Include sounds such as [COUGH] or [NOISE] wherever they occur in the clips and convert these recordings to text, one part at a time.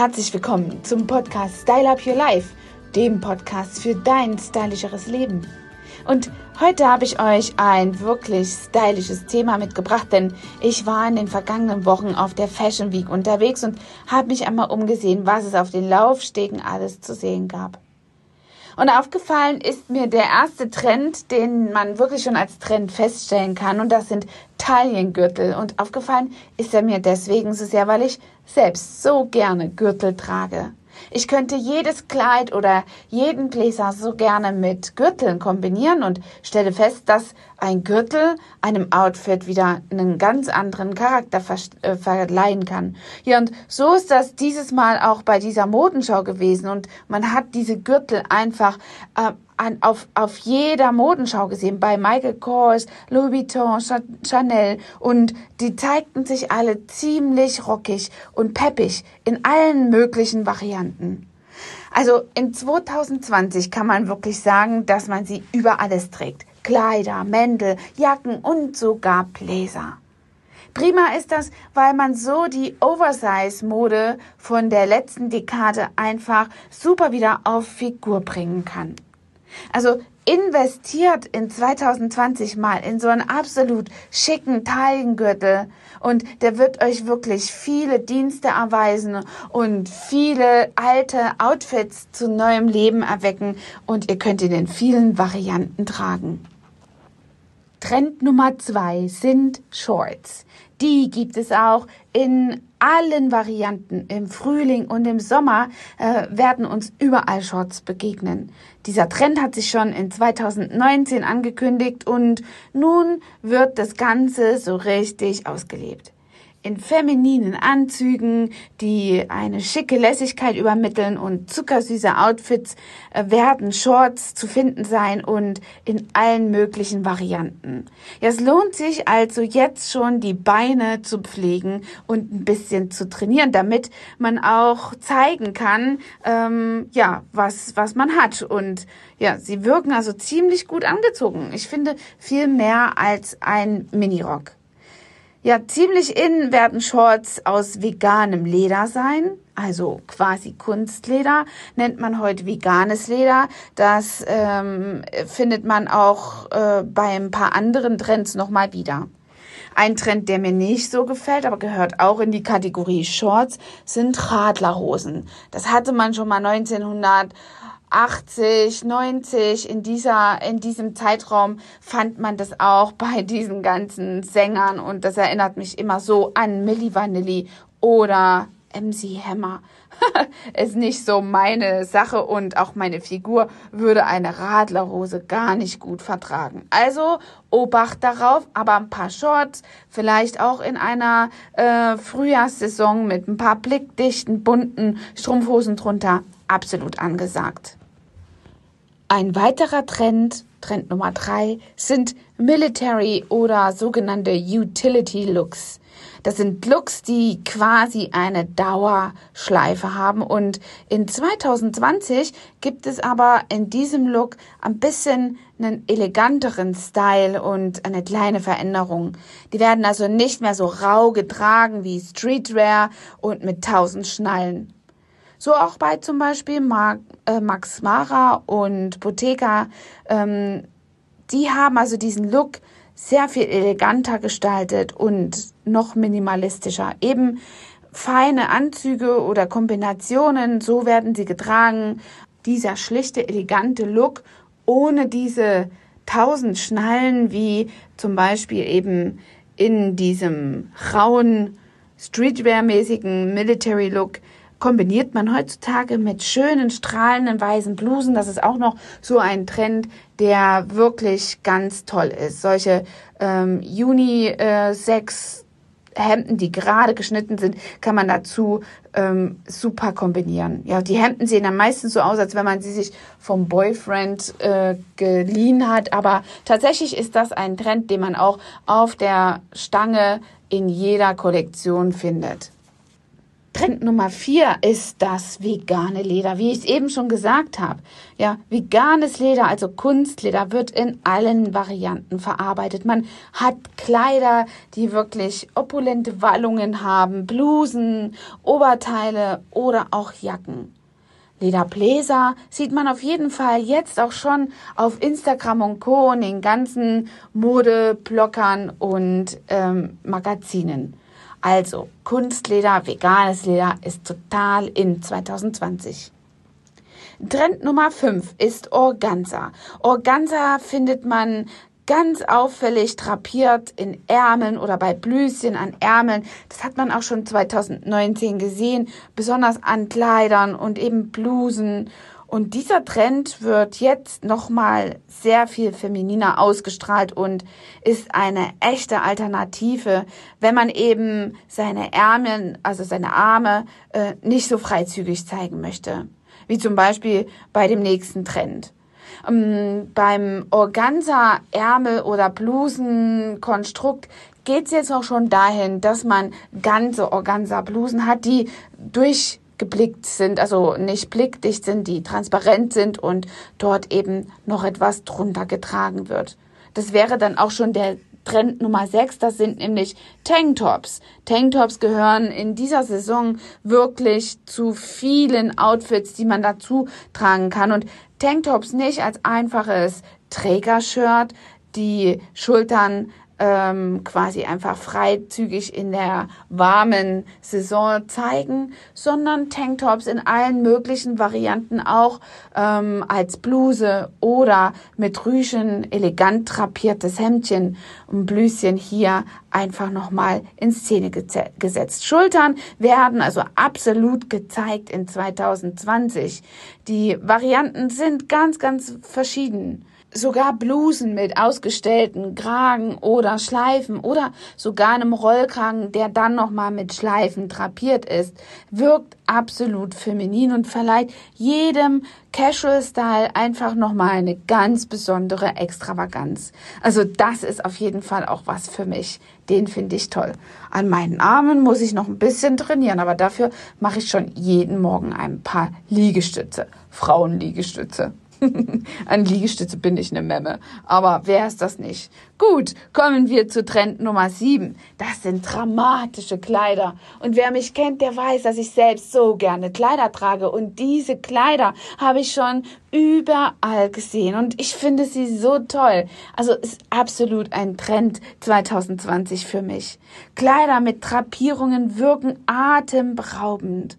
Herzlich willkommen zum Podcast Style Up Your Life, dem Podcast für dein stylischeres Leben. Und heute habe ich euch ein wirklich stylisches Thema mitgebracht, denn ich war in den vergangenen Wochen auf der Fashion Week unterwegs und habe mich einmal umgesehen, was es auf den Laufstegen alles zu sehen gab. Und aufgefallen ist mir der erste Trend, den man wirklich schon als Trend feststellen kann. Und das sind Taillengürtel. Und aufgefallen ist er mir deswegen so sehr, weil ich selbst so gerne Gürtel trage. Ich könnte jedes Kleid oder jeden Bläser so gerne mit Gürteln kombinieren und stelle fest, dass ein Gürtel einem Outfit wieder einen ganz anderen Charakter äh, verleihen kann. Ja, und so ist das dieses Mal auch bei dieser Modenschau gewesen und man hat diese Gürtel einfach äh, an, auf, auf jeder Modenschau gesehen, bei Michael Kors, Louis Vuitton, Chanel und die zeigten sich alle ziemlich rockig und peppig in allen möglichen Varianten. Also in 2020 kann man wirklich sagen, dass man sie über alles trägt. Kleider, Mäntel, Jacken und sogar Bläser. Prima ist das, weil man so die Oversize-Mode von der letzten Dekade einfach super wieder auf Figur bringen kann. Also investiert in 2020 mal in so einen absolut schicken Taillengürtel und der wird euch wirklich viele Dienste erweisen und viele alte Outfits zu neuem Leben erwecken und ihr könnt ihn in vielen Varianten tragen. Trend Nummer zwei sind Shorts. Die gibt es auch in allen Varianten. Im Frühling und im Sommer äh, werden uns überall Shorts begegnen. Dieser Trend hat sich schon in 2019 angekündigt und nun wird das Ganze so richtig ausgelebt in femininen Anzügen, die eine schicke Lässigkeit übermitteln und zuckersüße Outfits äh, werden Shorts zu finden sein und in allen möglichen Varianten. Ja, es lohnt sich also jetzt schon die Beine zu pflegen und ein bisschen zu trainieren, damit man auch zeigen kann, ähm, ja, was, was man hat. Und ja, sie wirken also ziemlich gut angezogen. Ich finde viel mehr als ein Minirock. Ja, ziemlich in werden Shorts aus veganem Leder sein, also quasi Kunstleder, nennt man heute veganes Leder. Das ähm, findet man auch äh, bei ein paar anderen Trends nochmal wieder. Ein Trend, der mir nicht so gefällt, aber gehört auch in die Kategorie Shorts, sind Radlerhosen. Das hatte man schon mal 1900 80, 90, in dieser, in diesem Zeitraum fand man das auch bei diesen ganzen Sängern und das erinnert mich immer so an Milli Vanilli oder MC Hammer. [LAUGHS] ist nicht so meine Sache und auch meine Figur würde eine Radlerhose gar nicht gut vertragen. Also Obacht darauf, aber ein paar Shorts, vielleicht auch in einer äh, Frühjahrssaison mit ein paar blickdichten, bunten Strumpfhosen drunter, absolut angesagt. Ein weiterer Trend, Trend Nummer drei, sind Military oder sogenannte Utility Looks. Das sind Looks, die quasi eine Dauerschleife haben und in 2020 gibt es aber in diesem Look ein bisschen einen eleganteren Style und eine kleine Veränderung. Die werden also nicht mehr so rau getragen wie Streetwear und mit tausend Schnallen. So auch bei zum Beispiel Mark, äh, Max Mara und Bottega. Ähm, die haben also diesen Look sehr viel eleganter gestaltet und noch minimalistischer. Eben feine Anzüge oder Kombinationen, so werden sie getragen. Dieser schlichte, elegante Look ohne diese tausend Schnallen wie zum Beispiel eben in diesem rauen, Streetwear-mäßigen Military Look kombiniert man heutzutage mit schönen, strahlenden weißen Blusen. Das ist auch noch so ein Trend, der wirklich ganz toll ist. Solche ähm, Uni-Sex- Hemden, die gerade geschnitten sind, kann man dazu ähm, super kombinieren. Ja, die Hemden sehen dann meistens so aus, als wenn man sie sich vom Boyfriend äh, geliehen hat. Aber tatsächlich ist das ein Trend, den man auch auf der Stange in jeder Kollektion findet. Trend Nummer vier ist das vegane Leder, wie ich es eben schon gesagt habe. Ja, veganes Leder, also Kunstleder, wird in allen Varianten verarbeitet. Man hat Kleider, die wirklich opulente Wallungen haben, Blusen, Oberteile oder auch Jacken. Lederbläser sieht man auf jeden Fall jetzt auch schon auf Instagram und Co. in den ganzen Modeblockern und ähm, Magazinen. Also Kunstleder, veganes Leder ist total in 2020. Trend Nummer 5 ist Organza. Organza findet man ganz auffällig drapiert in Ärmeln oder bei Blüschen an Ärmeln. Das hat man auch schon 2019 gesehen, besonders an Kleidern und eben Blusen und dieser Trend wird jetzt nochmal sehr viel femininer ausgestrahlt und ist eine echte Alternative, wenn man eben seine Ärmel, also seine Arme, äh, nicht so freizügig zeigen möchte. Wie zum Beispiel bei dem nächsten Trend. Ähm, beim Organza-Ärmel oder Blusenkonstrukt geht es jetzt auch schon dahin, dass man ganze Organza-Blusen hat, die durch geblickt sind, also nicht blickdicht sind, die transparent sind und dort eben noch etwas drunter getragen wird. Das wäre dann auch schon der Trend Nummer 6, das sind nämlich Tanktops. Tanktops gehören in dieser Saison wirklich zu vielen Outfits, die man dazu tragen kann. Und Tanktops nicht als einfaches Trägershirt, die Schultern ähm, quasi einfach freizügig in der warmen Saison zeigen, sondern Tanktops in allen möglichen Varianten auch ähm, als Bluse oder mit Rüschen elegant drapiertes Hemdchen und Blüschen hier einfach nochmal in Szene gesetzt. Schultern werden also absolut gezeigt in 2020. Die Varianten sind ganz, ganz verschieden sogar Blusen mit ausgestellten Kragen oder Schleifen oder sogar einem Rollkragen, der dann nochmal mit Schleifen drapiert ist, wirkt absolut feminin und verleiht jedem Casual Style einfach nochmal eine ganz besondere Extravaganz. Also das ist auf jeden Fall auch was für mich. Den finde ich toll. An meinen Armen muss ich noch ein bisschen trainieren, aber dafür mache ich schon jeden Morgen ein paar Liegestütze. Frauenliegestütze. [LAUGHS] An Liegestütze bin ich eine Memme. Aber wer ist das nicht? Gut, kommen wir zu Trend Nummer 7. Das sind dramatische Kleider. Und wer mich kennt, der weiß, dass ich selbst so gerne Kleider trage. Und diese Kleider habe ich schon überall gesehen. Und ich finde sie so toll. Also ist absolut ein Trend 2020 für mich. Kleider mit Drapierungen wirken atemberaubend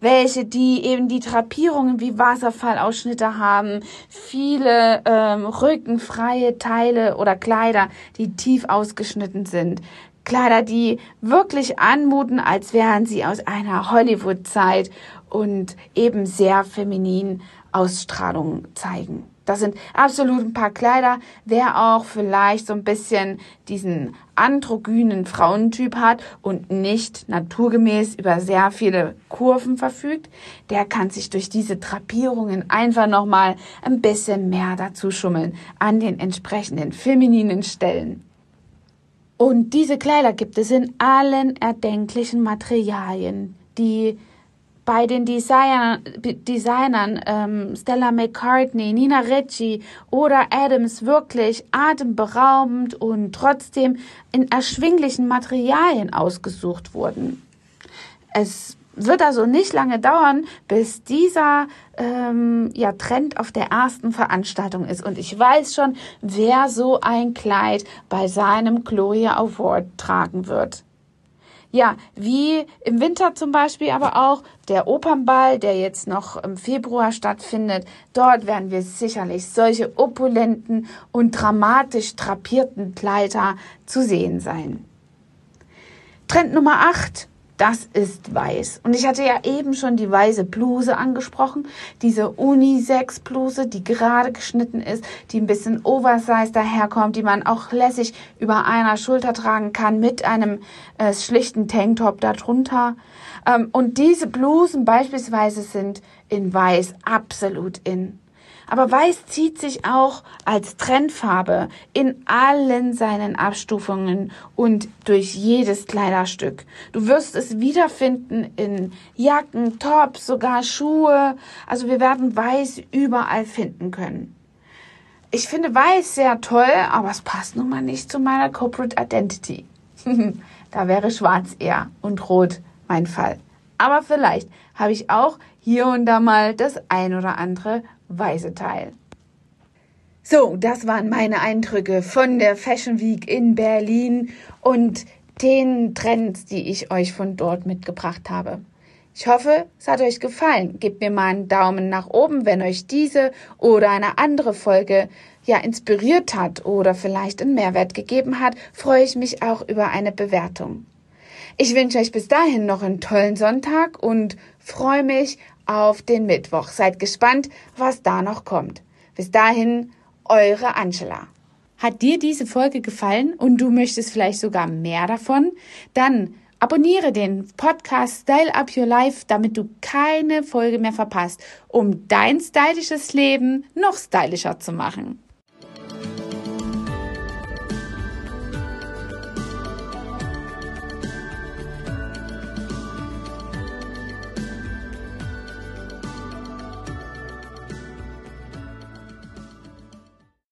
welche die eben die Drapierungen wie Wasserfallausschnitte haben, viele ähm, rückenfreie Teile oder Kleider, die tief ausgeschnitten sind. Kleider, die wirklich anmuten, als wären sie aus einer Hollywood-Zeit und eben sehr feminin Ausstrahlung zeigen. Das sind absolut ein paar Kleider. Wer auch vielleicht so ein bisschen diesen androgynen Frauentyp hat und nicht naturgemäß über sehr viele Kurven verfügt, der kann sich durch diese Drapierungen einfach nochmal ein bisschen mehr dazu schummeln an den entsprechenden femininen Stellen. Und diese Kleider gibt es in allen erdenklichen Materialien, die bei den Designer, Designern ähm, Stella McCartney, Nina Ricci oder Adams wirklich atemberaubend und trotzdem in erschwinglichen Materialien ausgesucht wurden. Es wird also nicht lange dauern, bis dieser ähm, ja, Trend auf der ersten Veranstaltung ist. Und ich weiß schon, wer so ein Kleid bei seinem Gloria Award tragen wird. Ja, wie im Winter zum Beispiel, aber auch der Opernball, der jetzt noch im Februar stattfindet. Dort werden wir sicherlich solche opulenten und dramatisch drapierten Kleider zu sehen sein. Trend Nummer 8 das ist weiß. Und ich hatte ja eben schon die weiße Bluse angesprochen. Diese Unisex-Bluse, die gerade geschnitten ist, die ein bisschen oversized daherkommt, die man auch lässig über einer Schulter tragen kann mit einem äh, schlichten Tanktop darunter. Ähm, und diese Blusen beispielsweise sind in weiß absolut in. Aber weiß zieht sich auch als Trendfarbe in allen seinen Abstufungen und durch jedes Kleiderstück. Du wirst es wiederfinden in Jacken, Tops, sogar Schuhe. Also wir werden weiß überall finden können. Ich finde weiß sehr toll, aber es passt nun mal nicht zu meiner Corporate Identity. [LAUGHS] da wäre schwarz eher und rot mein Fall. Aber vielleicht habe ich auch hier und da mal das ein oder andere weiße Teil. So, das waren meine Eindrücke von der Fashion Week in Berlin und den Trends, die ich euch von dort mitgebracht habe. Ich hoffe, es hat euch gefallen. Gebt mir mal einen Daumen nach oben, wenn euch diese oder eine andere Folge ja inspiriert hat oder vielleicht einen Mehrwert gegeben hat, freue ich mich auch über eine Bewertung. Ich wünsche euch bis dahin noch einen tollen Sonntag und freue mich auf den Mittwoch. Seid gespannt, was da noch kommt. Bis dahin, eure Angela. Hat dir diese Folge gefallen und du möchtest vielleicht sogar mehr davon? Dann abonniere den Podcast Style Up Your Life, damit du keine Folge mehr verpasst, um dein stylisches Leben noch stylischer zu machen.